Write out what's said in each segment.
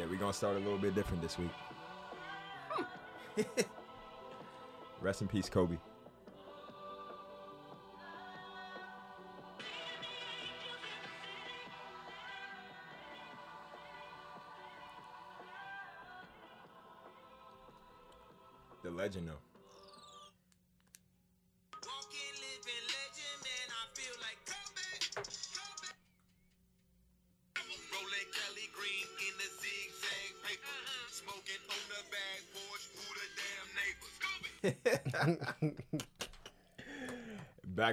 Yeah, we're gonna start a little bit different this week. Hmm. Rest in peace, Kobe. The legend, though.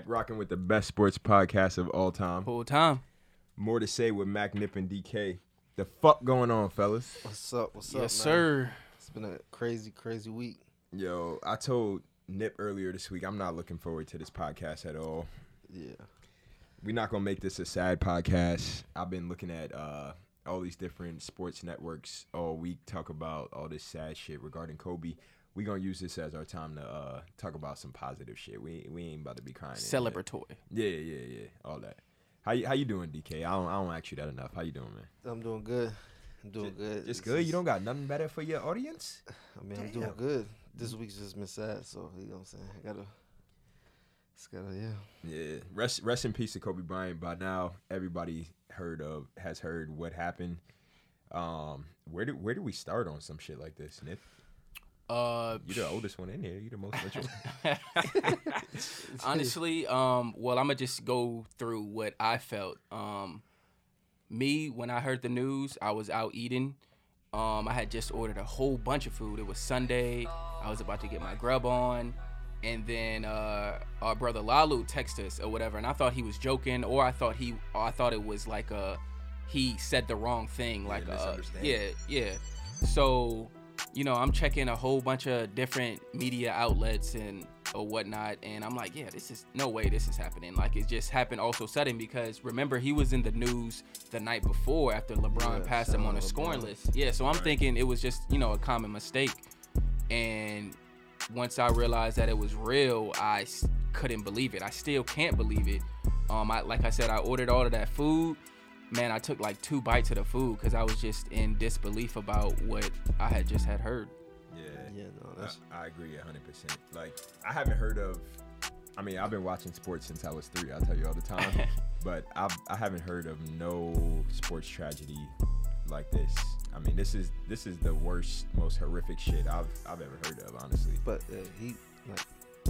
Rocking with the best sports podcast of all time. Whole time. More to say with Mac Nip and DK. The fuck going on, fellas? What's up? What's up? Yes, sir. It's been a crazy, crazy week. Yo, I told Nip earlier this week I'm not looking forward to this podcast at all. Yeah. We're not gonna make this a sad podcast. I've been looking at uh, all these different sports networks all week talk about all this sad shit regarding Kobe. We gonna use this as our time to uh, talk about some positive shit. We we ain't about to be crying. in here. Celebratory. Yeah, yeah, yeah. All that. How you how you doing, DK? I don't I don't ask you that enough. How you doing, man? I'm doing good. I'm doing good. Just It's good. You don't got nothing better for your audience? I mean, I'm doing good. This week's just been sad, so you know what I'm saying. I gotta. It's gotta, yeah. Yeah. Rest rest in peace to Kobe Bryant. By now, everybody heard of has heard what happened. Um, where do where do we start on some shit like this, Nip? Uh, You the oldest one in here. You're the most mature. honestly, um, well, I'm gonna just go through what I felt. Um, me when I heard the news, I was out eating. Um, I had just ordered a whole bunch of food. It was Sunday. I was about to get my grub on, and then uh, our brother Lalu texted us or whatever, and I thought he was joking, or I thought he, I thought it was like a, he said the wrong thing, like uh, misunderstanding. yeah, yeah. So, you know, I'm checking a whole bunch of different media outlets and or whatnot, and I'm like, yeah, this is no way this is happening. Like it just happened all so sudden because remember he was in the news the night before after LeBron Yeah, passed him on a out scoring list. Yeah, so I'm thinking it was just you know a common mistake, and once I realized that it was real, I couldn't believe it. I still can't believe it. Um, I like I said, I ordered all of that food. Man, I took like two bites of the food because I was just in disbelief about what I had just had heard. yeah. Yeah, no, that's. I, I agree hundred percent. Like I haven't heard of. I mean, I've been watching sports since I was three. I tell you all the time, but I've, I haven't heard of no sports tragedy like this. I mean, this is this is the worst, most horrific shit I've I've ever heard of. Honestly. But uh, he, like,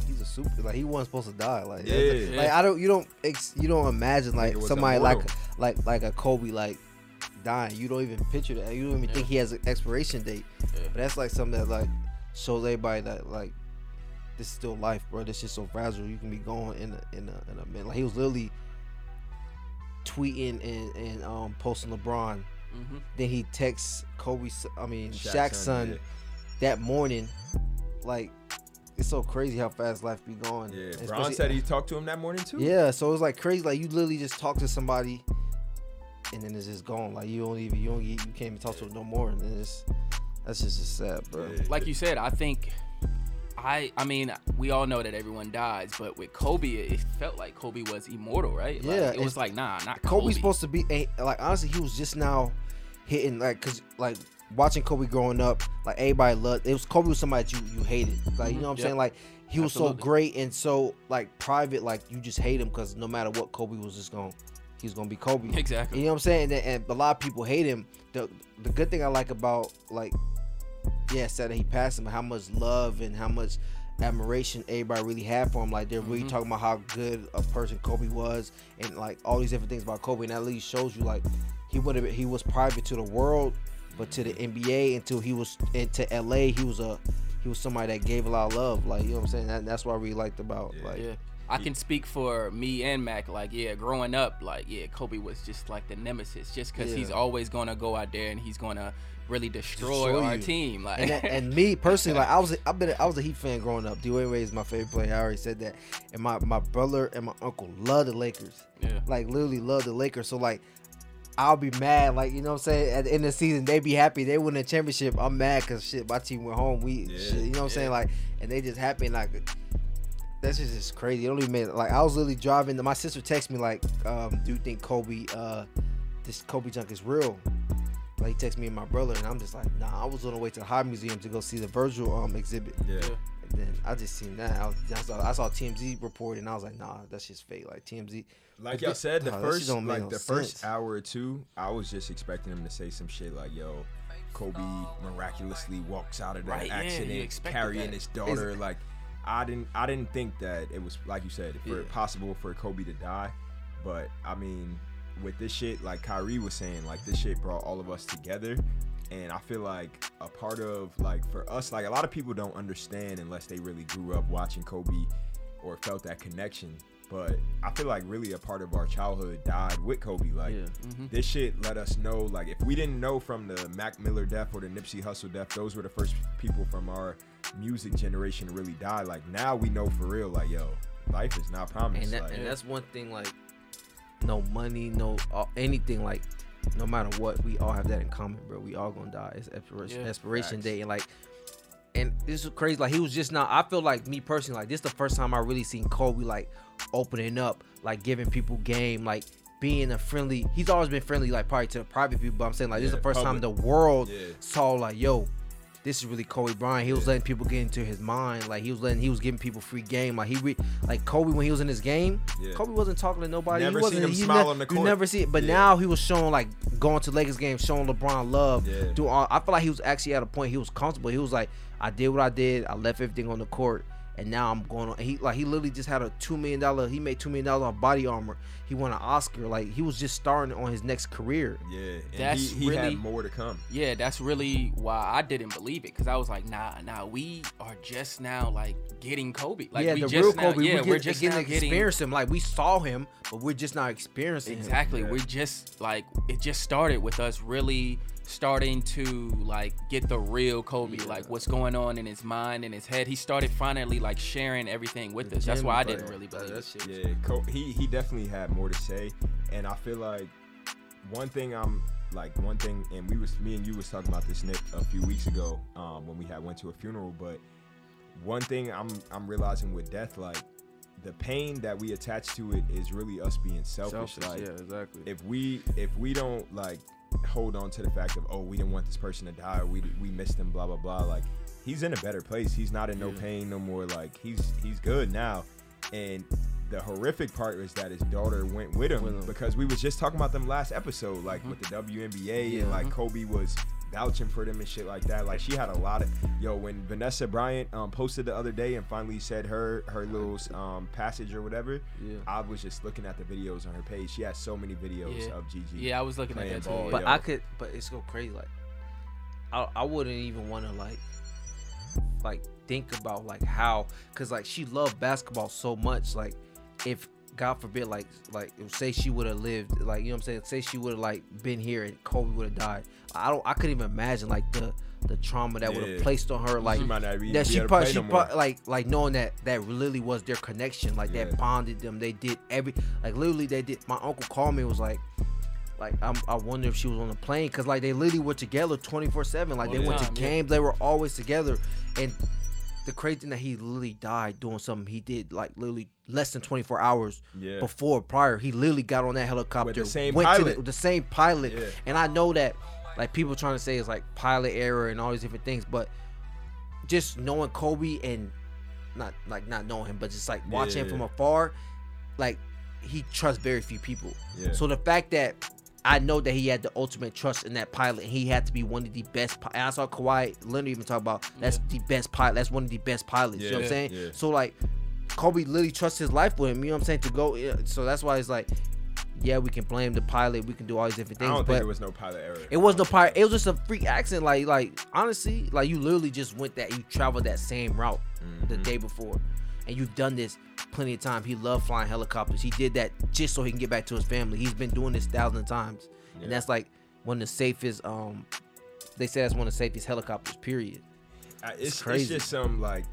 he's a super. Like he wasn't supposed to die. Like, Yeah. that's- like I don't. You don't. Ex, you don't imagine like somebody like like like a Kobe like dying. You don't even picture that. You don't even think he has an expiration date. Yeah. But that's like something that like shows everybody that like this is still life, bro. This is so fragile. You can be gone in a in a in a minute. Like he was literally tweeting and and um posting LeBron. hmm Then he texts Kobe. I mean Shaq's Shaq's son, son that morning. Like it's so crazy how fast life be going. Yeah, Bron said he talked to him that morning too. Yeah, so it's like crazy. Like you literally just talk to somebody, and then it's just gone. Like you don't even you don't you can't even talk to them no more. And then it's that's just, just sad, bro. Yeah. like you said, I think I I mean we all know that everyone dies, but with Kobe, it it felt like Kobe was immortal, right? Like, Yeah, it was like nah, not Kobe's Kobe. supposed to be a, like honestly, he was just now hitting like cause like watching Kobe growing up, like everybody loved. It was Kobe was somebody that you you hated, like you Mhm, know what I'm yeah. saying. Like he was so great and so like private, like you just hate him because no matter what, Kobe was just going, he's gonna be Kobe. exactly. You know what I'm saying? And, and a lot of people hate him. The the good thing I like about like yeah, said that he passed him, how much love and how much admiration everybody really had for him. Like they're really Mhm. talking about how good a person Kobe was and like all these different things about Kobe. And that at least shows you like he would have he was private to the world, but to the NBA until he was into LA, he was a he was somebody that gave a lot of love. Like you know what I'm saying? That, that's what I really liked about Yeah. like Yeah. I can speak for me and Mac. Like, yeah, growing up, like, yeah, Kobe was just like the nemesis, just because he's always gonna go out there and he's gonna really destroy, Destroy our you. team. Like, and, that, and me personally, like I was, I've been, I was a Heat fan growing up. Dwyane Wade is my favorite player. I already said that. And my my brother and my uncle love the Lakers. yeah, Like literally love the Lakers. So like, I'll be mad. Like you know what I'm saying. At the end of the season, they be happy. They win the championship. I'm mad because shit, my team went home. We, Yeah. shit, you know what I'm saying. Like, and they just happy. Like, that's just, just crazy. It don't even make like I was literally driving. My sister texted me like, um, "Do you think Kobe, uh, this Kobe junk is real?" Like he texted me and my brother, and I'm just like, nah. I was on the way to the High Museum to go see the Virgil um exhibit. Yeah. Yeah. And then I just seen that. I, was, I, saw, I saw TMZ report, and I was like, nah, that's just fake. Like TMZ. Like y'all said, the nah, first like no the first hour or two, I was just expecting him to say some shit like, "Yo, Kobe miraculously walks out of that Right, accident expected carrying that. his daughter." Like, I didn't, I didn't think that it was like you said, for Yeah. possible for Kobe to die. But I mean, with this shit, like Kyrie was saying, like this shit brought all of us together. And I feel like a part of like for us, like a lot of people don't understand unless they really grew up watching Kobe or felt that connection. But I feel like really a part of our childhood died with Kobe. Like Yeah. this shit let us know. Like if we didn't know from the Mac Miller death or the Nipsey Hussle death, those were the first people from our music generation to really die. Like now we know for real. Like yo, life is not promised. And, that, like, and that's one thing, like, no money, no uh, anything, like, no matter what, we all have that in common, bro. We all gonna die. It's expiration, Yeah. expiration Facts. day, and like, and this is crazy. Like, he was just not. I feel like me personally, like, this is the first time I really seen Kobe like opening up, like giving people game, like being a friendly. He's always been friendly, like probably to the private people, but I'm saying like this is the first time the world Yeah. saw like, yo. This is really Kobe Bryant. He was letting people get into his mind. Like he was letting, he was giving people free game. Like he, re, like Kobe when he was in his game, Yeah. Kobe wasn't talking to nobody. Never he wasn't, seen him he smile ne- on the court. You never see it, but Yeah. now he was showing like going to Lakers games, showing LeBron love. Yeah. Doing all, I feel like he was actually at a point he was comfortable. He was like, I did what I did. I left everything on the court, and now I'm going on. He like he literally just had a two million dollar. He made two million dollars on body armor. He won an Oscar. Like he was just starting on his next career. yeah, and That's he, he really- had more to come. Yeah, that's really why I didn't believe it because I was like, nah, nah, we are just now like getting Kobe. Like yeah, we the just real now, Kobe. yeah, we're, we're getting, just getting now to getting experience him. Like we saw him, but we're just not experiencing him. exactly. Yeah. We're just like it just started with us really starting to like get the real Kobe, like what's going on in his mind and his head. He started finally like sharing everything with us. That's why I didn't really believe that shit Yeah, he he definitely had more to say, and I feel like one thing I'm like one thing, and we was me and you was talking about this Nick a few weeks ago um, when we had went to a funeral, but one thing I'm I'm realizing with death, like the pain that we attach to it is really us being selfish. like yeah, exactly. if we if we don't like hold on to the fact of oh we didn't want this person to die or we we missed him blah blah blah. Like he's in a better place. He's not in no pain no more. Like he's he's good now. And the horrific part is that his daughter went with him, With him. because we was just talking about them last episode like mm-hmm. with the WNBA Yeah. and like Kobe was vouching for them and shit like that like she had a lot of yo when Vanessa Bryant um, posted the other day and finally said her her little um, passage or whatever Yeah. I was just looking at the videos on her page. She has so many videos Yeah. of Gigi. Yeah, I was looking at that too. ball. But yo. I could, but it's so crazy. Like, I, I wouldn't even want to like, like think about like how, cause like she loved basketball so much. Like, if God forbid, like, like say she would have lived, like you know what I'm saying. Say she would have like been here and Kobe would have died. I don't. I couldn't even imagine like the the trauma that would have placed on her. Like she might not be, that she probably she no probably like like knowing that that literally was their connection like Yeah. that bonded them they did every like literally they did my uncle called me and was like like I'm, I wonder if she was on the plane because like they literally were together 24 7 like All they the went time, to yeah. games they were always together and the crazy thing that he literally died doing something he did like literally less than 24 hours Yeah. before prior he literally got on that helicopter same went to pilot. the, the same pilot Yeah. and I know that like people trying to say it's like pilot error and all these different things, but just knowing Kobe and not like not knowing him, but just like watching him Yeah. from afar, like he trusts very few people. So the fact that I know that he had the ultimate trust in that pilot, and he had to be one of the best. pi- And I saw Kawhi Leonard even talk about that's the best pilot. That's one of the best pilots. you know what I'm saying? yeah. So like, Kobe literally trusts his life with him. You know what I'm saying? To go, yeah, so that's why it's like, yeah, we can blame the pilot. We can do all these different things. I don't but think there was no pilot error. it was no pilot. It was just a freak accident. Like, like honestly, like you literally just went that you traveled that same route the Mm-hmm. day before, and you've done this plenty of times. He loved flying helicopters. He did that just so he can get back to his family. He's been doing this thousands of times, Yeah. and that's like one of the safest. Um, they say that's one of the safest helicopters. Period. I- it's, it's crazy. just some like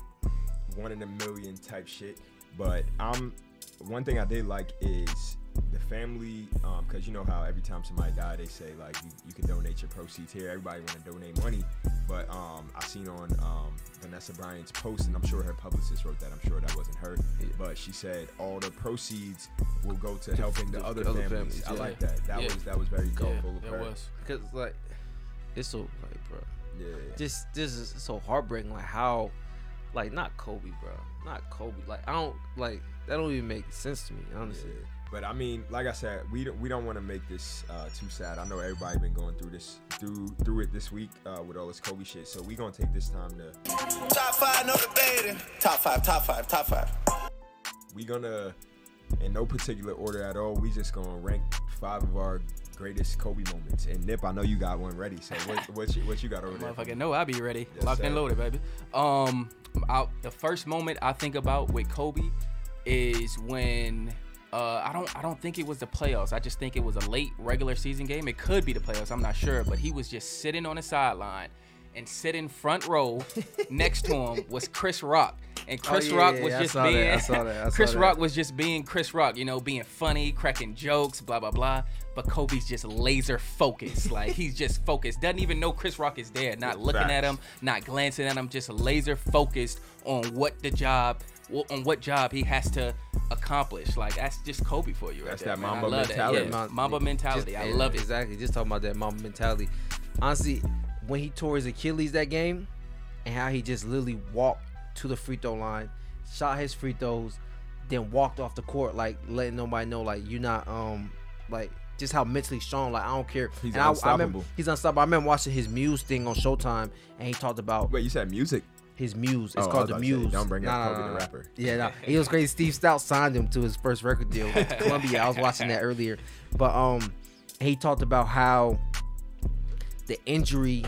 one in a million type shit. But I'm one thing I did like is the family, um, because you know how every time somebody died, they say like you, you can donate your proceeds here. Everybody want to donate money, but um, I seen on um, Vanessa Bryant's post, and I'm sure her publicist wrote that. I'm sure that wasn't her, but she said all the proceeds will go to helping the, the other other families. families, I like that. That Yeah. was that was very yeah, thoughtful of her. was. Cause like, it's so like, bro. Yeah. Just this is so heartbreaking. Like how, like not Kobe, bro. Not Kobe. Like I don't like that. Don't even make sense to me, honestly. Yeah. But I mean, like I said, we don't we don't want to make this uh, too sad. I know everybody been going through this through through it this week uh, with all this Kobe shit. So we gonna take this time to Top five, no debating. Top five, top five, top five. we gonna in no particular order at all. We just gonna rank five of our greatest Kobe moments. And Nip, I know you got one ready. So what what you, what you got over there? Motherfucker, no, I be ready, Yes, locked and loaded, baby. Um, I, the first moment I think about with Kobe is when uh, I don't I don't think it was the playoffs. I just think it was a late regular season game. It could be the playoffs. I'm not sure, but he was just sitting on the sideline. And sitting front row next to him was Chris Rock, and Chris Oh, yeah, Rock was yeah, I just saw that, being I saw that, I saw Chris that. Rock was just being Chris Rock, you know, being funny, cracking jokes, blah blah blah. But Kobe's just laser focused, like he's just focused. Doesn't even know Chris Rock is there, not looking at him, not glancing at him, just laser focused on what the job, on what job he has to accomplish. Like that's just Kobe for you, right That's there, that man. I Mamba love mentality. That. Yeah, Mamba mentality. just- I and love it. Exactly. Just talking about that Mamba mentality. Honestly, when he tore his Achilles that game, and how he just literally walked to the free throw line, shot his free throws, then walked off the court, like letting nobody know, like you're not, um, like just how mentally strong. Like I don't care. He's and I, I remember unstoppable. he's unstoppable. I remember watching his Muse thing on Showtime, and he talked about Wait, you said music? His Muse. It's Oh, I called was the about to say, Muse. don't bring up Nah, nah, Kobe nah, the rapper. Yeah, nah. it was crazy. Steve Stoute signed him to his first record deal with Columbia. I was watching that earlier, but um, he talked about how the injury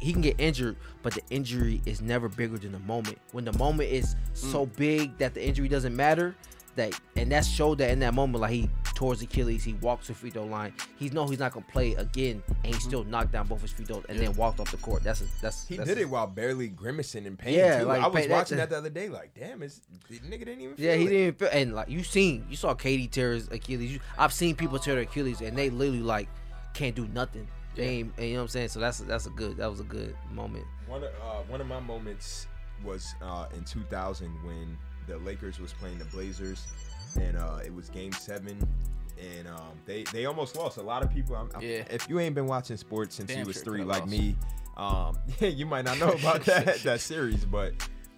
he can get injured, but the injury is never bigger than the moment. When the moment is so big that the injury doesn't matter, that and that showed that in that moment, like he tore his Achilles, he walked to the free throw line. He know he's not gonna play again, and he still knocked down both his free throws and then walked off the court. That's a, that's He that's did a- it while barely grimacing in pain. Yeah, too. like, I was watching that the other day. Like, damn, it's the nigga didn't even. Feel Yeah, he it. didn't feel, and like you seen, you saw Katie tear his Achilles. You, I've seen people tear their Achilles, and they literally like can't do nothing. They ain't, and you know what I'm saying. So that's that's a good, that was a good moment. One of uh, one of my moments was uh, in 2000 when the Lakers was playing the Blazers, and uh, it was Game Seven, and um, they they almost lost. A lot of people. I'm, I'm- Yeah. If you ain't been watching sports since Damn you was sure three, like lost. me, um, you might not know about that that series, but.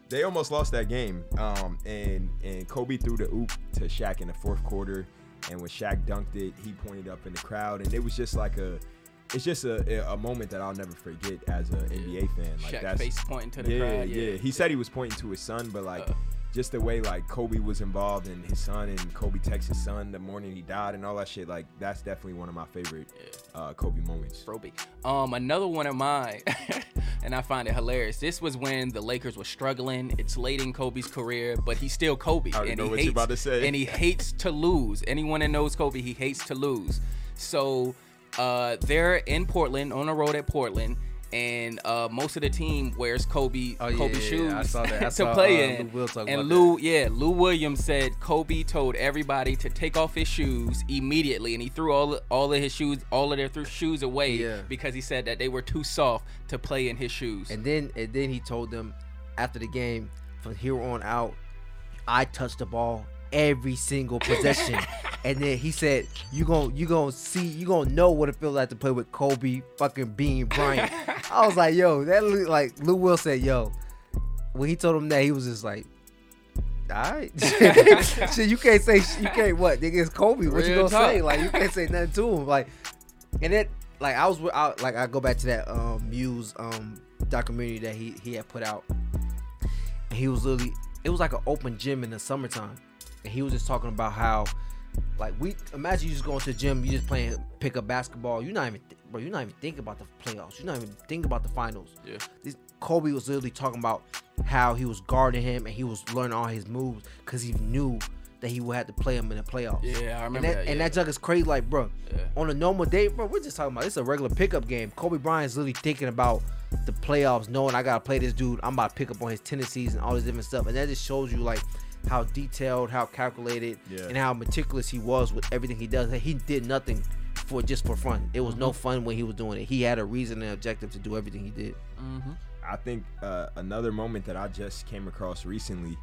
They almost lost that game, um, and and Kobe threw the oop to Shaq in the fourth quarter, and when Shaq dunked it, he pointed up in the crowd, and it was just like a, it's just a, a moment that I'll never forget as an NBA fan. Like Shaq that's face pointing to the yeah, crowd. yeah, yeah. He said he was pointing to his son, but like Uh. Just the way like Kobe was involved and his son and Kobe texted his son the morning he died and all that shit. Like that's definitely one of my favorite uh, Kobe moments. Roby. Um, another one of mine, and I find it hilarious. This was when the Lakers were struggling. It's late in Kobe's career, but he's still Kobe, I and know he what hates. you're about to say. And he hates to lose. Anyone that knows Kobe, he hates to lose. So, uh, they're in Portland on the road at Portland. And uh, most of the team wears Kobe Oh, Kobe yeah, shoes yeah. I saw that. I to saw, play uh, in. Lou and Lou, yeah, Lou Williams said Kobe told everybody to take off his shoes immediately, and he threw all all of his shoes, all of their th- shoes away Yeah. because he said that they were too soft to play in his shoes. And then and then he told them after the game, from here on out, I touch the ball every single possession. and then he said, "You gon' you gonna see you gonna know what it feels like to play with Kobe fucking Bean Bryant." I was like, "Yo, that look like Lou Will said, yo." When he told him that, he was just like. All right, shit. You can't say you can't what? Nigga, it's Kobe. What you gonna say? Like you can't say nothing to him. Like, and it like I was with- I, like I go back to that um Muse um documentary that he he had put out. And he was literally it was like an open gym in the summertime, and he was just talking about how like we imagine you just going to the gym, you just playing pickup basketball. You're not even th- bro. You're not even thinking about the playoffs. You're not even thinking about the finals. Yeah. This, Kobe was literally talking about how he was guarding him and he was learning all his moves because he knew that he would have to play him in the playoffs. Yeah, I remember and that, that, and yeah. that junk is crazy. Like, bro, Yeah. on a normal day, bro, we're just talking about it's a regular pickup game. Kobe Bryant's literally thinking about the playoffs, knowing I gotta play this dude. I'm about to pick up on his tendencies and all this different stuff, and that just shows you like how detailed, how calculated, Yeah. and how meticulous he was with everything he does. He did nothing for just for fun. It was no Mm-hmm. fun when he was doing it. He had a reason and objective to do everything he did. Mm-hmm. I think uh, another moment that I just came across recently,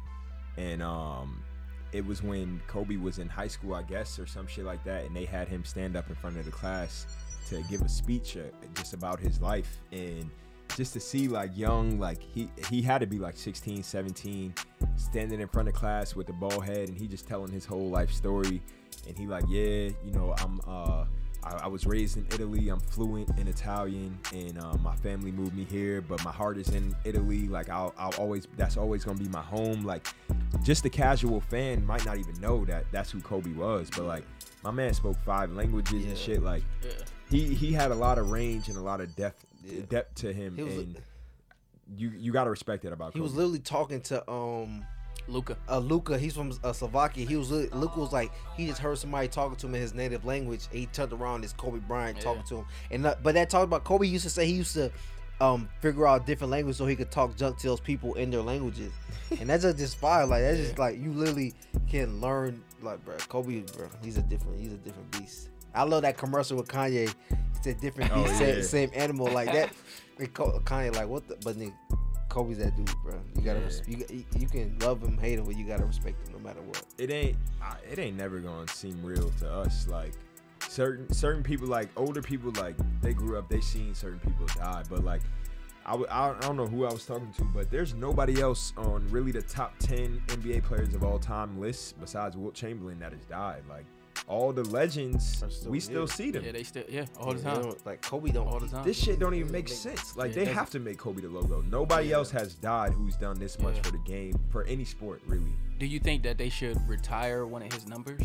and um, it was when Kobe was in high school, I guess, or some shit like that, and they had him stand up in front of the class to give a speech uh, just about his life and just to see like young like he he had to be like 16 17 standing in front of class with a ball head and he just telling his whole life story and he like yeah you know i'm uh I, I was raised in Italy. I'm fluent in Italian, and um, my family moved me here. But my heart is in Italy. Like I'll, I'll always, that's always gonna be my home. Like just a casual fan might not even know that that's who Kobe was. But like my man spoke five languages Yeah. and shit. Like Yeah. he he had a lot of range and a lot of depth Yeah. depth to him, He was- and you you gotta respect that about He Kobe. was literally talking to um Luka. uh, Luka. He's from uh, Slovakia. He was Luka was like he just heard somebody talking to him in his native language. He turned around. It's Kobe Bryant Yeah. talking to him. And uh, but that talked about Kobe used to say he used to um figure out different languages so he could talk junk to those people in their languages. and that's just, just fire. Like that's just like you literally can learn. Like bro, Kobe, bro, he's a different he's a different beast. I love that commercial with Kanye. It's a different Oh, beast, yeah. same, same animal like that. And Kanye like what the but then Kobe's that dude, bro. You gotta Yeah. res- you, you can love him, hate him, but you gotta respect him no matter what. it ain't I- it ain't never gonna seem real to us like certain certain people like older people like they grew up they seen certain people die but like I, w- I I don't know who I was talking to but there's nobody else on really the top 10 NBA players of all time list besides Wilt Chamberlain that has died like all the legends still we here. still see them Yeah, they still yeah all the time. don't- Like Kobe don't. All the time. this shit don't even make Make- sense like yeah, they it have to make Kobe the logo nobody Yeah. else has died who's done this much Yeah. for the game for any sport really Do you think that they should retire one of his numbers?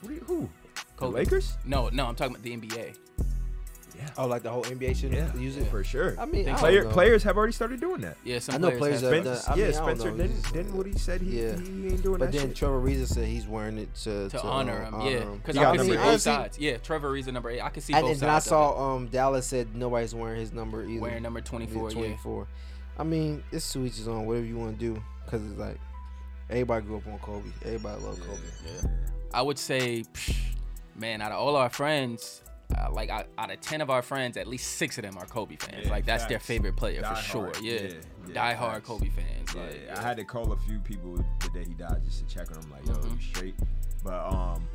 who, do you- who? The Kobe. Lakers No, no, I'm talking about the NBA. Yeah Oh, like the whole NBA should Yeah, use it. for sure. I mean, I Player, players have already started doing that. Yeah, some I know players, players have that- Spencer, I mean, yeah, I Spencer know. didn't, didn't what he said he, Yeah. he ain't doing But that then shit. Trevor Ariza said he's wearing it to, to to honor him. honor yeah, because I can see both sides. Yeah, Trevor Ariza number eight. I can see And, both and then I saw um Dallas said nobody's wearing his number either. wearing number twenty four. Twenty four. I mean, it's to each his own. Whatever you want to do, because it's like everybody grew up on Kobe. Everybody love Kobe. yeah. I would say, psh, man, out of all our friends, uh, like out, out of ten of our friends, at least six of them are Kobe fans. Yeah, like that's their favorite player Die for sure. hard. Yeah, Yeah, yeah, die hard. Kobe fans. Yeah, like, I had to call a few people the day he died just to check on him, like, yo, Mhm. you straight? But um,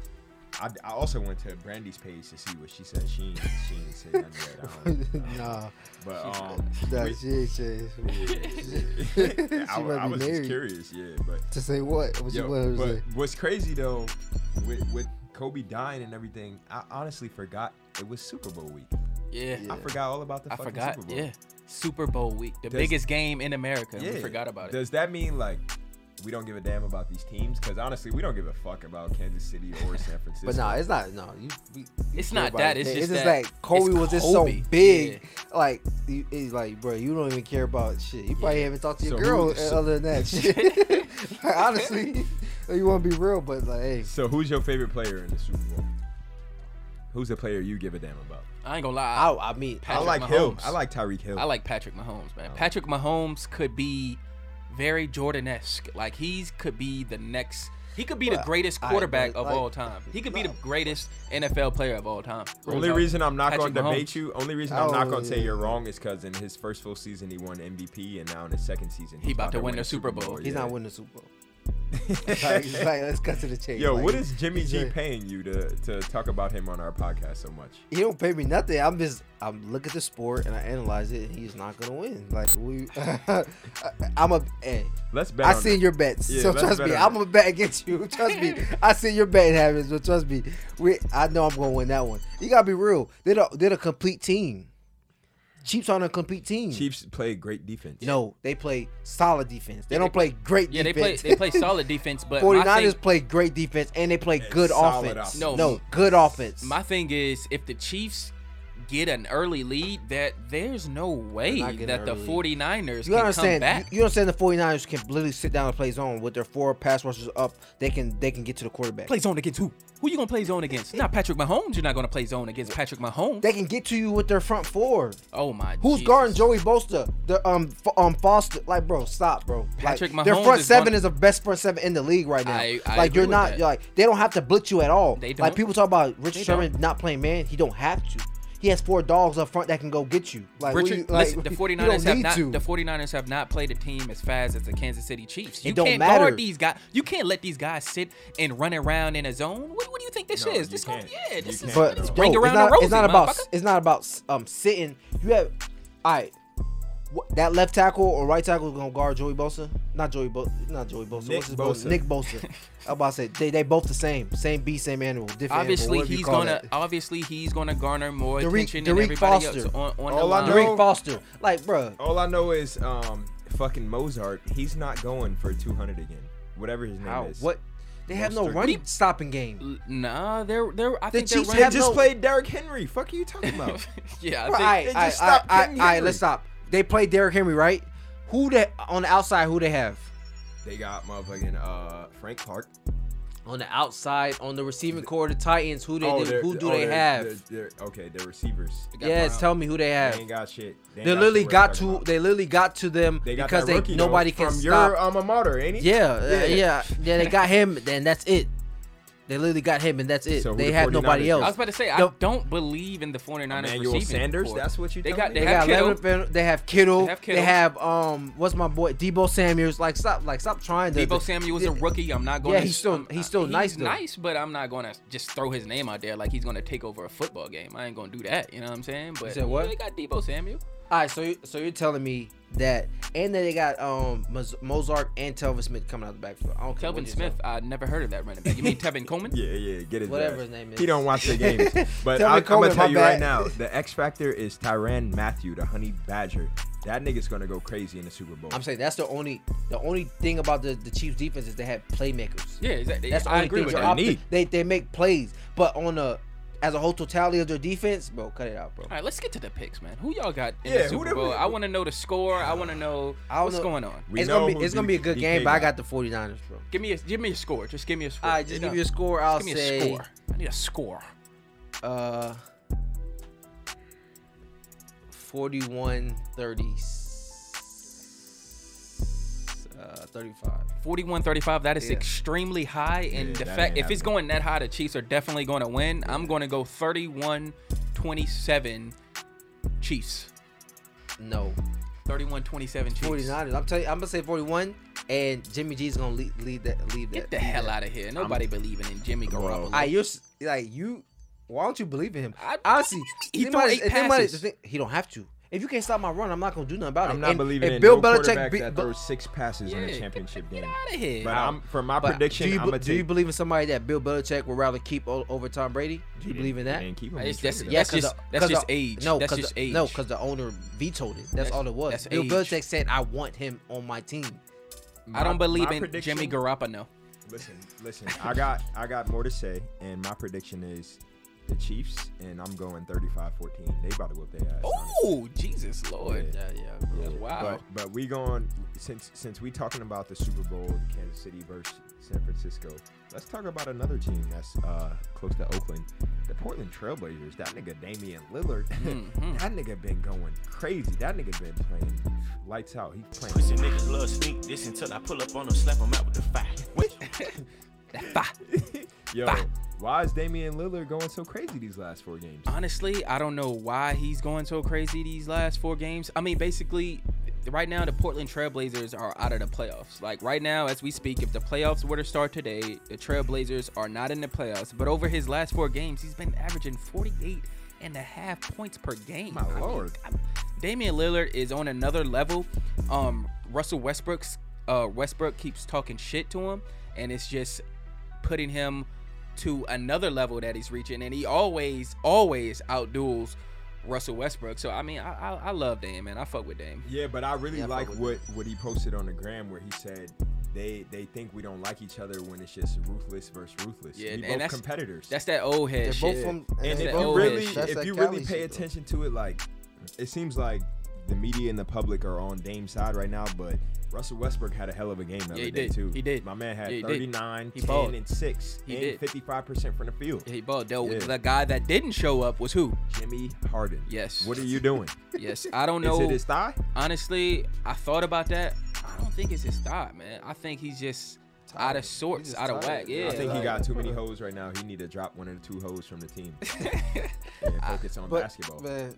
I, I also went to Brandy's page to see what she said. She ain't, she ain't say nothing yet. I don't, I don't know. nah, But um, nah, we- she ain't say. I, She might I be was just curious, yeah. But To say what? What Yo, want her but say? what's crazy though, with, with Kobe dying and everything, I honestly forgot it was Super Bowl week. yeah. Yeah. I forgot all about the I fucking forgot. Super Bowl. Yeah, Super Bowl week, the Does- biggest game in America. We forgot about it. Does that mean like we don't give a damn about these teams? Because honestly, we don't give a fuck about Kansas City or San Francisco. But nah, it's not. No, you. We, It's not that, it. it's Man, just that like Kobe it's was just so Kobe. big. Like, you, it's like, bro, you don't even care about shit. You probably Yeah. haven't talked to your So girl who- uh, so- other than that shit. like, honestly, you want to be real, but like, hey, So who's your favorite player in the Super Bowl? Who's the player you give a damn about? I ain't gonna lie. I, I mean, I Patrick like Hill. I like Tyreek Hill. I like Patrick Mahomes, man. Oh. Patrick Mahomes could be very Jordan-esque. Like he's could be the next. He could be the Well, greatest I- quarterback but, of like, all time. He could be the greatest NFL player of all time. Only Real reason I'm not Patrick going to debate Mahomes. you, only reason I'm not Oh, going to say you're wrong is because in his first full season he won MVP, and now in his second season He he's about to win the Super Bowl. he's yeah. not winning the Super Bowl. Like, like, let's cut to the chase. Yo, like, what is Jimmy G paying you to to talk about him on our podcast so much? He don't pay me nothing. I'm just I'm look at the sport and I analyze it. and He's not gonna win. Like we, I'm a. Hey, Let's bet. I seen your bets, Yeah, so trust me. I'm gonna bet against you. Trust me. I seen your betting habits, but trust me, we. I know I'm gonna win that one. You gotta be real. They're the, they're a complete team. Chiefs aren't a complete team. Chiefs play great defense. No, they play solid defense. They Yeah, don't they- play great defense. Yeah, they play they play solid defense, but my 49ers thing, play great defense and they play And good offense. offense. No, no, good offense. my thing is if the Chiefs get an early lead, that there's no way that the early. 49ers You can understand? come You, back. you understand? The 49ers can literally sit down and play zone with their four pass rushers up. They can they can get to the quarterback. Play zone against who? Who you gonna play zone against? Not Patrick Mahomes. You're not gonna play zone against Patrick Mahomes. They can get to you with their front four. oh my. God. Who's Jesus. guarding Joey Bosa? The um F- um Foster. Like, bro, stop, bro. Patrick like, their front is seven gonna- is the best front seven in the league right now. I- I like you're not like they don't have to blitz you at all. They Like don't. Like people talk about Richard Sherman not playing man. He don't have to. He has four dogs up front that can go get you. Like, Richard, you- like, listen, the you 49ers don't have need not to. the 49ers have not played a team as fast as the Kansas City Chiefs. You It don't can't matter. guard these guys. You can't let these guys sit and run around in a zone. What, what do you think this No, is? you This gonna, can't. yeah, You this is can't. But this No. ring yo, around it's not, the rosy, it's not about it's not about um sitting. You have all right. What, that left tackle or right tackle is gonna guard Joey Bosa? Not Joey Bosa. Not Joey Bosa. Nick What's his brother? Bosa. Nick Bosa. I'm about to say they they both the same. Same beast, same animal. Different. Obviously, animal, he's gonna that. obviously he's gonna garner more Derek- attention than Derek everybody Foster. else on, on the All I line. know- Derek Foster. Like, bruh. All I know is um fucking Mozart. He's not going for 200 again. Whatever his name How? is. What? They have no Mostert. running stopping game. Nah, they're they're. I The think they're Chiefs They running. have just no- played Derrick Henry. Fuck are you talking about? yeah, I Bro, think all right, they all right, just all right, stopped all right, King all right, let's stop. They play Derrick Henry, right? Who they on the outside? Who they have? they got motherfucking uh Frank Clark. On the outside, on the receiving corps the Titans, who they Oh, who do oh, they they're- have? They're, they're, okay, they're receivers. got Yes, tell me who they have. They ain't got shit. They, They literally got to. about. They literally got to them They got because they though, nobody can from stop. your alma mater, ain't he? yeah, uh, Yeah. yeah, yeah, They got him, Then that's it. They literally got him, and that's it. So they the have nobody else. I was about to say I The- don't believe in the 49ers Emmanuel receiving Sanders. corps. That's what you. They got they, They have got Kittle. Leonard, they have Kittle. They They have have, um, what's my boy Deebo Samuels? Like stop, like stop trying to. Deebo Samuel was a rookie. I'm not going. Yeah, to he's still- he's still nice, though. nice, but I'm not going to just throw his name out there like he's going to take over a football game. I ain't going to do that. You know what I'm saying? But said what? They got Deebo Samuel. All right, so you, so you're telling me that, and then they got um Mozart and Telvin Smith coming out the backfield. I don't care what Kelvin you Smith. I never heard of that running back. You mean Tevin Coleman? Yeah, yeah, get his Whatever ass. his name is. He don't watch the games. But Tell me I, I'm Coleman, gonna tell my you right now, the X factor is Tyrann Mathieu, the Honey Badger. That nigga's gonna go crazy in the Super Bowl. I'm saying that's the only the only thing about the the Chiefs defense is they have playmakers. Yeah, exactly. That's the I only agree thing. with They're that. op- They need. They they make plays, but on a as a whole totality of their defense, bro, cut it out, bro. All right, let's get to the picks, man. Who y'all got in Yeah, the Super the- Bowl? I want to know the score. I want to know I what's know. going on. We it's gonna be who it's gonna be a good DK game, but I got. got the 49ers, bro. Give me a give me a score. Just give me a score. All right, just You give know, you a score. I'll Give me say a score. I need a score. uh 41 30 uh 35. 41-35. That is Yeah. extremely high. And Yeah, the fact if it's going that high, the Chiefs are definitely going to win. I'm going to go 31-27 Chiefs. No. 31-27 Chiefs. 49ers. I'm telling you, I'm gonna say 41 and Jimmy G's gonna lead, lead that lead that. Get the hell that. out of here. Nobody believing in Jimmy Garoppolo. Ah, you're like you. Why don't you believe in him? I- Honestly, He threw eight think about it, passes. he don't have to. If you can't stop my run, I'm not gonna do nothing about it. I'm not And believing if in Bill no Belichick quarterback beat- that throws six passes in Yeah, a championship get game. out of here. But I'm for my but prediction. Do you, I'm be- gonna do you believe in somebody that Bill Belichick would rather keep o- over Tom Brady? Do you believe in that? And keep him. It's- He that's- traded yeah, him. That's just- the- that's 'cause just the- age. No, That's 'cause just the- age. No, because the owner vetoed it. That's, That's- all it was. that's Bill age. Belichick said, "I want him on my team." I don't believe in Jimmy Garoppolo. Listen, listen. I got I got more to say, and my prediction is the Chiefs, and I'm going 35-14. They about to whip their ass. honestly. Oh, Jesus Lord. Yeah, yeah. Yeah, wow. But but we going since since we talking about the Super Bowl, Kansas City versus San Francisco. Let's talk about another team that's uh, close to Oakland, the Portland Trailblazers. That nigga Damian Lillard. Mhm. that nigga been going crazy. That nigga been playing lights out. He playing. Pussy playing. niggas love sneak this until I pull up on them, slap them out with the fire. Bah. Yo, Bah. why is Damian Lillard going so crazy these last four games? Honestly, I don't know why he's going so crazy these last four games. I mean, basically, right now the Portland Trailblazers are out of the playoffs. Like right now, as we speak, if the playoffs were to start today, the Trailblazers are not in the playoffs. But over his last four games, he's been averaging 48 and a half points per game. My I lord. I'm- Damian Lillard is on another level. Um, Russell Westbrook's uh, Westbrook keeps talking shit to him, and it's just putting him to another level that he's reaching, and he always, always outduels Russell Westbrook. So I mean, I I, I love Dame, man. I fuck with Dame. Yeah, but I really Yeah, I like with what what he posted on the gram where he said they they think we don't like each other when it's just ruthless versus ruthless. Yeah, we and both that's- competitors. That's that old head They're shit. both from. and that if you really if you really pay shit, though. attention to it, like it seems like the media and the public are on Dame's side right now, but Russell Westbrook had a hell of a game the Yeah, other he day did. too. He did. My man had Yeah, he 39, He 10, balled. and six, He and did. 55 percent from the field. He balled. The, Yeah. the guy that didn't show up was who? Jimmy Harden. Yes. What are you doing? Yes, I don't know. Is it his thigh? Honestly, I thought about that. I don't think it's his thigh, man. I think he's just out of sorts, just out of tired. whack. Yeah, I think he got too many hoes right now. He need to drop one or two hoes from the team and focus on But basketball. man,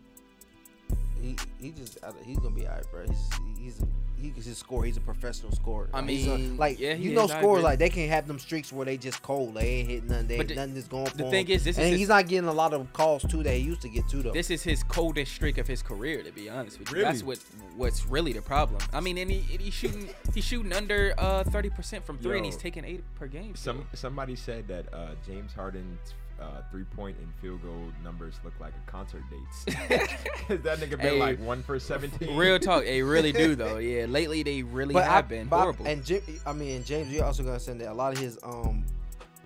he he just he's gonna be alright, bro. He's he's a, he can just score. He's a professional scorer. I He's a- mean, like yeah, you know, is, I scorers agree. like they can have them streaks where they just cold. They ain't hitting nothing. They But the- nothing is going for the him. thing is, this is and his- he's not getting a lot of calls too that he used to get too though. This is his coldest streak of his career, to be honest with you. Really? That's what what's really the problem. I mean, and he and he's shooting he's shooting under uh thirty percent from three, and he's taking eight per game. still. Some somebody said that uh, James Harden's uh, three point and field goal numbers look like a concert dates. Cause that nigga been Hey, like one for seventeen. Real talk, they really do though. Yeah, lately they really but have I, been but I- horrible. and Jim, I mean, James, you're also gonna say that a lot of his um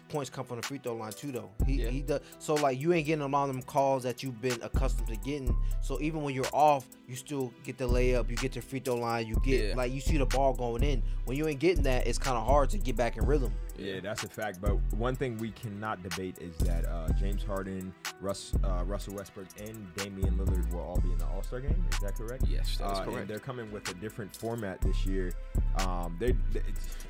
points come from the free throw line too, though. He Yeah. he does. So like you ain't getting a lot of them calls that you've been accustomed to getting. So even when you're off, you still get the layup, you get the free throw line, you get Yeah. like you see the ball going in. When you ain't getting that, it's kind of hard to get back in rhythm. Yeah, that's a fact. But one thing we cannot debate is that uh, James Harden, Russ, uh, Russell Westbrook, and Damian Lillard will all be in the All Star game. Is that correct? Yes, that is Uh, and correct. they're coming with a different format this year. Um, they, they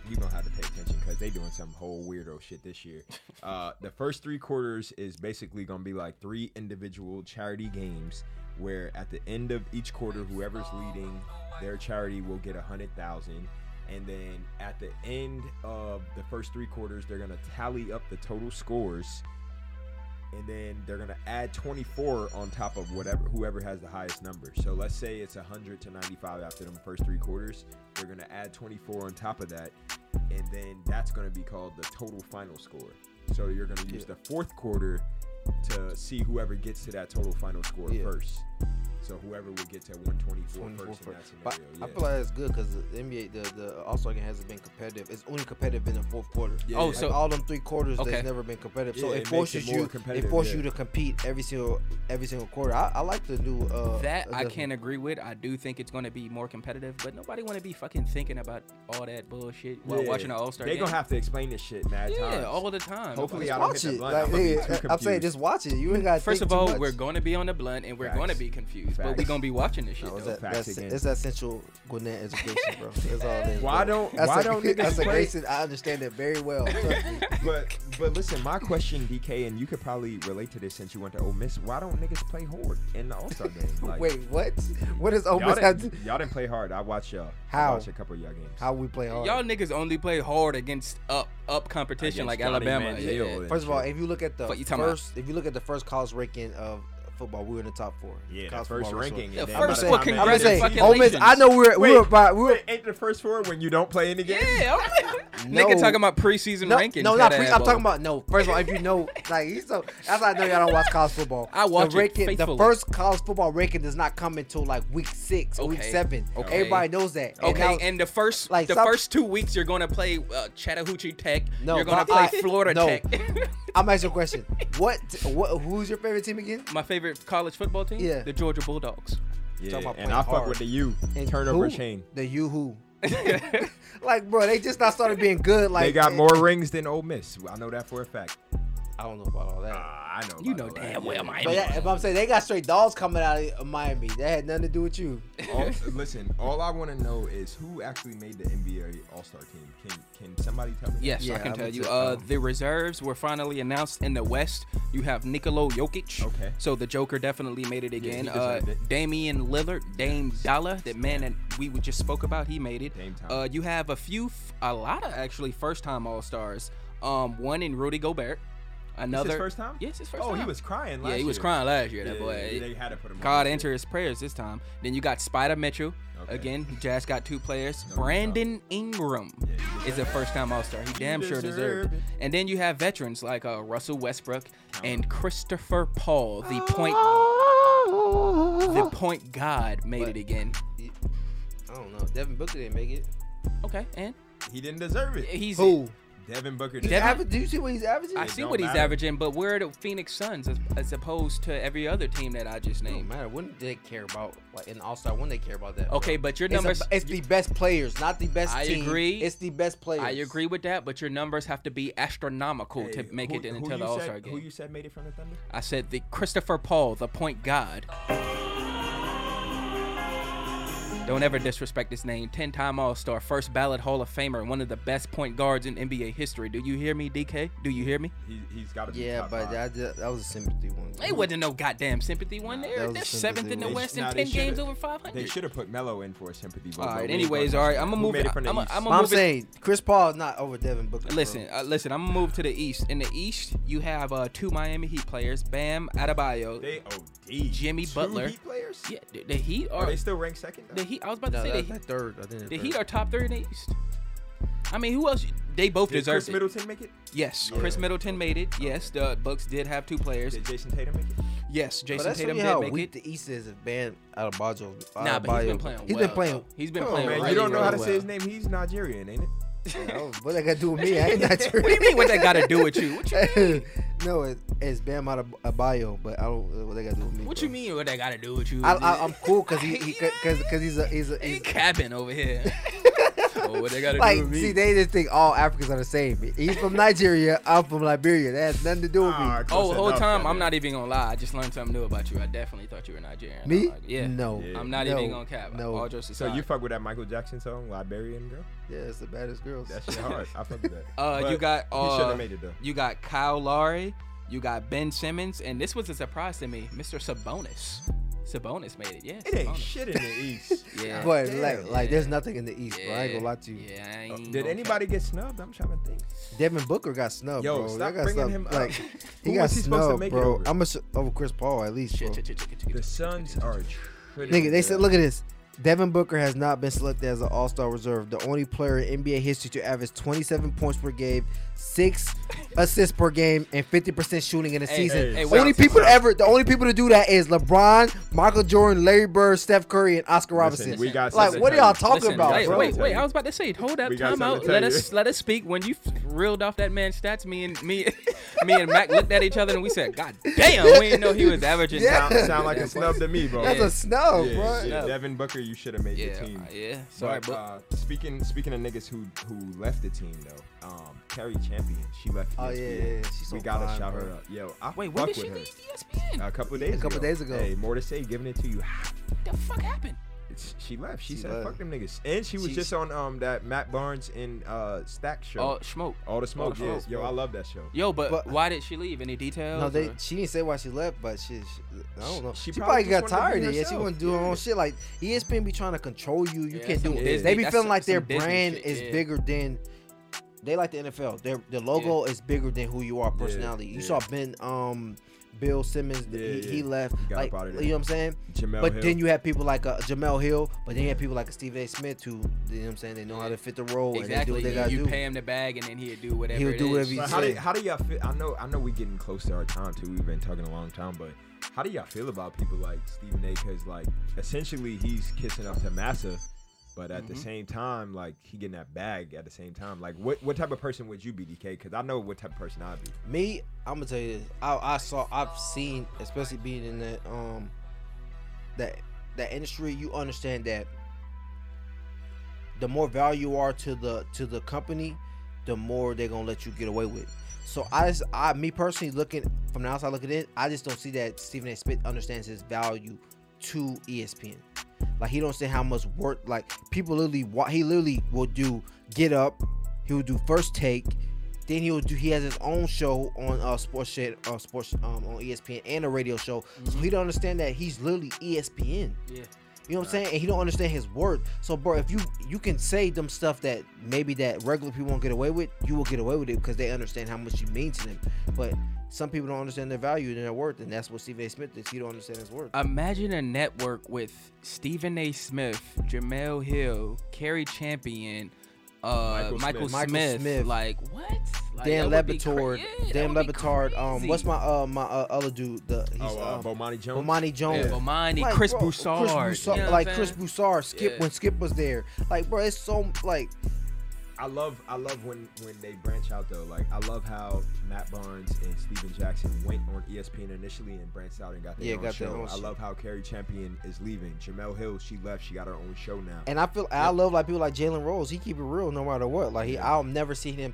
you gonna have to pay attention because they're doing some whole weirdo shit this year. Uh, the first three quarters is basically gonna be like three individual charity games, where at the end of each quarter, whoever's leading their charity will get a hundred thousand. And then at the end of the first three quarters, they're gonna tally up the total scores and then they're gonna add 24 on top of whatever whoever has the highest number. So let's say it's 100 to 95 after the first three quarters. They're gonna add 24 on top of that, and then that's gonna be called the total final score. So you're gonna use Yeah. the fourth quarter to see whoever gets to that total final score Yeah. first. So whoever would get to 124 24 first in that But scenario. I feel like that's good because the NBA, the the All Star game hasn't been competitive. It's only competitive in the fourth quarter. Yeah, Oh, yeah. Like so- all them three quarters, Okay. they've never been competitive. So it, it forces it you, it forces yeah. you to compete every single every single quarter. I, I like the new. Uh, that I can't agree with. I do think it's going to be more competitive, but nobody want to be fucking thinking about all that bullshit while Yeah. watching an All Star game. They game. gonna have to explain this shit mad yeah, times. all the time. Hopefully Just I don't watch hit the it. blunt. Like, I'm gonna be too I'm saying, just watch it. You ain't got. First of all, we're going to be on the blunt and we're going to be confused, but we're going to be watching this shit. No, it's, though. that, Facts that's, again. it's that central Gwinnett education, bro. That's all it is. Why bro. don't- that's why a, don't niggas That's a play- basic. I understand it very well. But but listen, my question, DK, and you could probably relate to this since you went to Ole Miss. Why don't niggas play hard in the All Star game? Like, Wait, what? What does Ole y'all Miss have didn't, to? y'all didn't play hard. I watched y'all. How? I watched a couple of y'all games. How we play hard? Y'all niggas only play hard against up up competition Against like Johnny Alabama. Yeah. and First of all, if you look at the What you talking about? first, if you look at the first college ranking of football, we were in the top four. yeah, the College first football ranking. The first by the four, time it I'm ended, just saying, Ole Miss. I know we were we Wait, were by we were. Ain't the first four when you don't play any games? Yeah, I'm- No. nigga talking about preseason No, rankings. no, not pre- I'm talking about no. First of all, if you know, like he's so that's why I know y'all don't watch college football. I watch the it ranking, The first college football ranking does not come until like week six, week seven. Okay. Everybody knows that. And Okay, now- and the first like, the stop- first two weeks you're gonna play uh, Chattahoochee Tech. No, you're gonna play I- Florida no. Tech. I'm asking a question. What? What? Who's your favorite team again? My favorite college football team, Yeah. the Georgia Bulldogs. Yeah, and I playing fuck with the U And turnover who? chain. The you who? like, bro, they just not started being good. Like they got more rings than Ole Miss. I know that for a fact. I don't know about all that. Ah, I know. You know all that. damn well Yeah. Miami. but yeah, if I'm saying they got straight dolls coming out of Miami, that had nothing to do with you. All, listen, all I want to know is who actually made the NBA All Star team. Can can somebody tell me? that? Yes, Yeah, I can I'm tell you. Uh, um, the reserves were finally announced in the West. You have Nikola Jokic. Okay. So the Joker definitely made it Yeah, again. uh, deserved it. Damian Lillard, Dame Dollar, that man that we just spoke about, he made it. Dame time. Uh, you have a few, a lot of actually first-time All Stars. Um, one in Rudy Gobert. Another his first time? Yes, his first oh, time. he was crying last Yeah, he was year. crying last year. Yeah, That boy. yeah, they had to put him. God enter his prayers this time. Then you got Spida Mitchell. Okay. Again, Jazz got two players. No, Brandon Ingram Yeah, he is a first time All Star. He damn sure deserve deserved. it. it. And then you have veterans like uh, Russell Westbrook and Christopher Paul, the point the point god made But- it again. I don't know. Devin Booker didn't make it. Okay, and He didn't deserve it. he's Who? Devin Booker. He's. Devin- aver- Do you see what he's averaging? I It see don't what he's matter. averaging, but we're the Phoenix Suns as, as opposed to every other team that I just It don't named. matter. When they care about like in All Star, when they care about that? bro? Okay, but your It's, a- numbers. it's the best players, not the best I team. agree. It's the best players. I agree with that, but your numbers have to be astronomical Hey, to make who- it who into the All Star game. Who you said made it from the Thunder? I said the Christopher Paul, the point god. Don't ever disrespect his name. 10 time All Star, first ballot Hall of Famer, and one of the best point guards in NBA history. Do you hear me, DK? Do you hear me? He, he's got to be Yeah, top but five. that, that that was a sympathy one. It wasn't no goddamn sympathy one that there. was They're a seventh in the sympathy one. West They- and nah, 10 they games over 500. They should have put Melo in for a sympathy vote. All but right. we ain't Anyways, gonna all touch right. that. I'm gonna Who move made it. it from the I'm East? gonna I'm move it. saying Chris Paul is not over Devin Booker. Listen, uh, listen. I'm gonna move to the East. In the East, you have uh, two Miami Heat players: Bam Adebayo. They OD. Jimmy Two Butler. Heat players? yeah, the, the Heat Are are they still ranked second? though? the Heat. I was about to no, say that, the, that third. I think the Heat are top three in the East. I mean, who else? They both Did deserve Chris it. Middleton make it? Yes, Yeah. Khris Middleton made it. Yes, the Bucks did have two players. Did Jayson Tatum make it? Yes, Jayson that's Tatum really did how make weak it. the East is if Bam Adebayo. Uh, nah, but he's been playing. He's well, been playing. He's been Come playing. Man, really, you don't know how to really say his name. He's Nigerian, ain't it? Oh, what that got to do with me? I ain't not What do you mean? What that got to do with you? What you mean? no, it, it's Bam Adebayo, but I don't. What that got to do with me? What bro. you mean? What that got to do with you? I, I, I'm cool because he, he cause, cause he's a he's a He he's, capping over here. Oh, what they got to do like with me? see they just think all Africans are the same. He's from Nigeria. I'm from Liberia. That has nothing to do with Ah, me. close Oh, the whole time. I'm not even gonna lie. I just learned something new about you. I definitely thought you were Nigerian. Me? Like, yeah. No. Yeah. I'm not No, even gonna cap. no. All jokes So you fuck with that Michael Jackson song, Liberian Girl? Yeah, it's the baddest girls. That shit hard. I fuck with that. Uh, you But got he should uh, have made it though. you got Kyle Lowry, you got Ben Simmons, and this was a surprise to me, Mr. Sabonis. Sabonis made it. Yeah. It ain't Sabonis. shit in the East. Yeah. but Damn. like, like there's nothing in the East, bro. I ain't gonna lie to you. Yeah, I uh, ain't Did gonna anybody get snubbed? I'm trying to think. Devin Booker got snubbed, Yo, bro. stop got bringing snubbed. him up. Like he got he snubbed, bro. I'm a, over Chris Paul at least, bro. The Suns are shit. Nigga, they said, look at this. Devin Booker has not been selected as an All Star reserve, the only player in NBA history to average 27 points per game, six assists per game, and 50% shooting in a Hey, season. hey, hey, only people to ever, the only people to do that is LeBron, Michael Jordan, Larry Bird, Steph Curry, and Oscar Listen, Robinson. we got like, what are y'all talking Listen, about, wait, bro? wait, wait. I was about to say, hold up, We time out. Let us let us speak. When you f- reeled off that man's stats, me and me, me and Mac looked at each other and we said, "God damn, we didn't know he was averaging." Yeah. Sound, sound like a snub to me, bro. That's Yeah. a snub, yeah, bro. yeah, No. Devin Booker, you should have made Yeah, the team. uh, yeah. Sorry, but bro. uh, speaking speaking of niggas who who left the team though, um, Cari Champion, she left. Oh, yeah, ESPN. yeah, yeah. She's so we gotta fine, shout bro. her up. Yo, I Wait, fuck when did with she her. leave E ESPN? A couple days. A couple ago. days ago. Hey, more to say, giving it to you. What the fuck happened? It's, she left. She, She said, left. "Fuck them niggas," and she was She's- just on um that Matt Barnes and uh Stack show. Oh, smoke. All the smoke. the yeah. smoke, Yo, bro. I love that show. Yo, but, But- why did she leave? Any details? No, they. or- She didn't say why she left, but she. she I don't know. She She, probably probably, just got wanted to be tired of it. Yeah, she herself. want to do her Yeah. own shit. Like ESPN be trying to control you. You Yeah, can't do. some it. Disney- They be that's feeling some- like their some Disney brand shit, is yeah. bigger than. They like the NFL. Their the logo is bigger than who you are personality. you yeah. saw Ben um Bill Simmons. Yeah, he, yeah. he left. Got like up outta there. you know what I'm saying. Jamel but Hill. then you have people like uh, Jemele Hill. But then you have people like Stephen A. Smith who you know what I'm saying. They know how to fit the role and they do exactly. what they You, gotta you pay him the bag, and then he'll do whatever. He'll it do is. whatever he But how do how do y'all feel? I know I know we getting close to our time too. We've been talking a long time, but how do y'all feel about people like Stephen A? Because like essentially he's kissing up to Massa, but at the Mhm. same time like he getting that bag at the same time. Like what what type of person would you be, DK? Because I know what type of person I'd be. Me, I'm gonna tell you this. I, I saw, I've seen, especially being in that um that that industry. You understand that the more value you are to the to the company, the more they're gonna let you get away with. So I just, I me personally looking from the outside looking in, I just don't see that Stephen A. Smith understands his value to ESPN. Like he don't say how much work. Like people literally, he literally will do get up. He will do first take. Then he will do. He has his own show on uh sports shit, uh sports um on ESPN and a radio show. So he don't understand that he's literally ESPN. Yeah. You know what I'm saying? And he don't understand his worth. So, bro, if you you can say them stuff that maybe that regular people won't get away with, you will get away with it because they understand how much you mean to them. But some people don't understand their value and their worth, and that's what Stephen A. Smith is. He don't understand his worth. Imagine a network with Stephen A. Smith, Jemele Hill, Cari Champion, uh, Michael Michael, Smith. Smith. Michael Smith. Like what? Like, Dan that Le Batard, cra- yeah, Dan that Le Batard. Um, what's my uh my uh, other dude? The he's Oh, uh, um, Bomani Jones. Bomani Jones. Yeah, Bomani, Like, Chris bro, Broussard, Chris you know like Chris saying? Broussard, Skip Yeah. when Skip was there. Like, bro, it's so like I love I love when when they branch out though. Like I love how Matt Barnes and Stephen Jackson went on ESPN initially and branched out and got their Yeah, own got show. their own I love how Cari Champion is leaving. Jemele Hill, she left. She got her own show now. And I feel I love like people like Jalen Rose. He keep it real no matter what. Like he, I'll never see him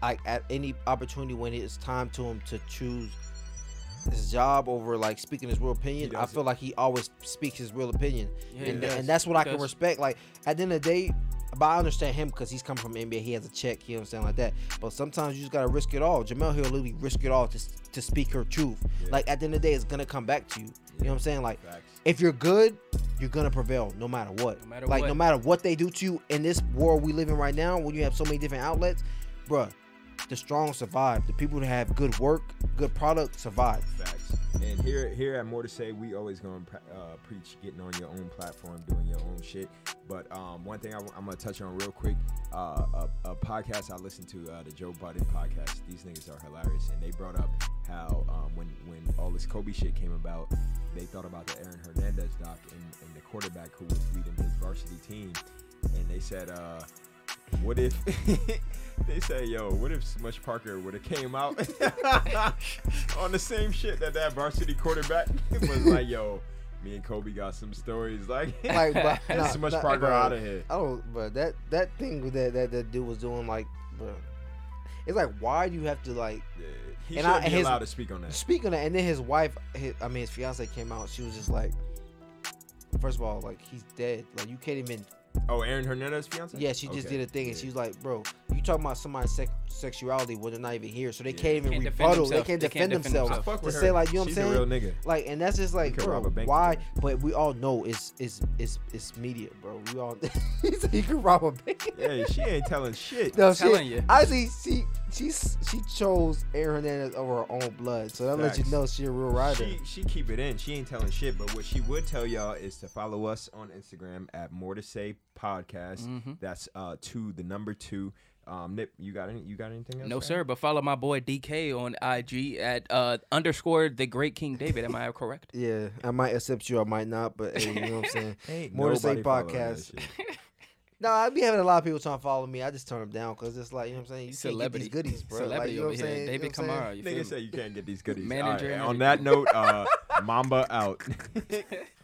like at any opportunity when it's time to him to choose his job over like speaking his real opinion, I feel like he always speaks his real opinion, Yeah, and, and that's what I can respect. Like at the end of the day, but I understand him because he's coming from NBA. He has a check. You know what I'm saying, like that. But sometimes you just gotta risk it all. Jemele Hill literally risk it all to to speak her truth. Yeah. Like at the end of the day, it's gonna come back to you. You know what I'm saying? Like Facts. if you're good, you're gonna prevail no matter what. No matter like what. no matter what they do to you in this world we live in right now, when you have so many different outlets, bruh, the strong survive. The people that have good work, good product survive. Facts. And here, here at More to Say, we always gonna uh, preach getting on your own platform, doing your own shit. But um, one thing I, am gonna touch on real quick, uh, a, a podcast I listened to, uh, the Joe Budden podcast. These niggas are hilarious, and they brought up how um, when when all this Kobe shit came about, they thought about the Aaron Hernandez doc and, and the quarterback who was leading his varsity team, and they said, uh, what if they say, yo, what if Smush Parker would have came out on the same shit that that varsity quarterback was like, yo, me and Kobe got some stories like, Like, but nah, Smush nah, Parker out of here. Oh, Don't, but that that thing that that that dude was doing, like, bruh, it's like why do you have to like Yeah, he And should I- be his- allowed to speak on that. speak on that? And then his wife, his, I mean his fiance came out. She was just like, first of all, like he's dead. Like you can't even. Oh, Aaron Hernandez fiance? Yeah, she just Okay. did a thing, and Yeah. she was like, bro, you talking about somebody's sex- sexuality when they're not even here, so they Yeah. can't even Can't defend rebuttal. They themselves. can't They defend can't defend themselves. I themselves. to with say her. like you know what I'm saying. a real nigga. Like, and that's just like, bro, rob bank why? together. But we all know it's it's it's it's media, bro. We all he said he could rob a bank. Yeah, she ain't telling shit. No, telling she, you. Honestly, she she's she chose Aaron Hernandez over her own blood, so that lets you know she a real rider. She she keep it in. She ain't telling shit. But what she would tell y'all is to follow us on Instagram at More to Say Podcast. Mhm. That's uh two the number two. Um, Nip, you got any? You got anything else? No, to sir. But follow my boy DK on IG at uh, underscore the great King David. Am I correct? yeah, I might accept you, I might not, but hey, you know what I'm saying. Ain't More to Say nobody following that Podcast. Shit. No, I be having a lot of people trying to follow me. I just turn them down because it's like you know what I'm saying. You Celebrity. can't get these goodies, bro. like, Celebrity you know what over I'm here. saying? David you know what I'm saying? Kamara. You feel Nigga say you can't get these goodies. Manager All right, on that note, uh, Mamba out.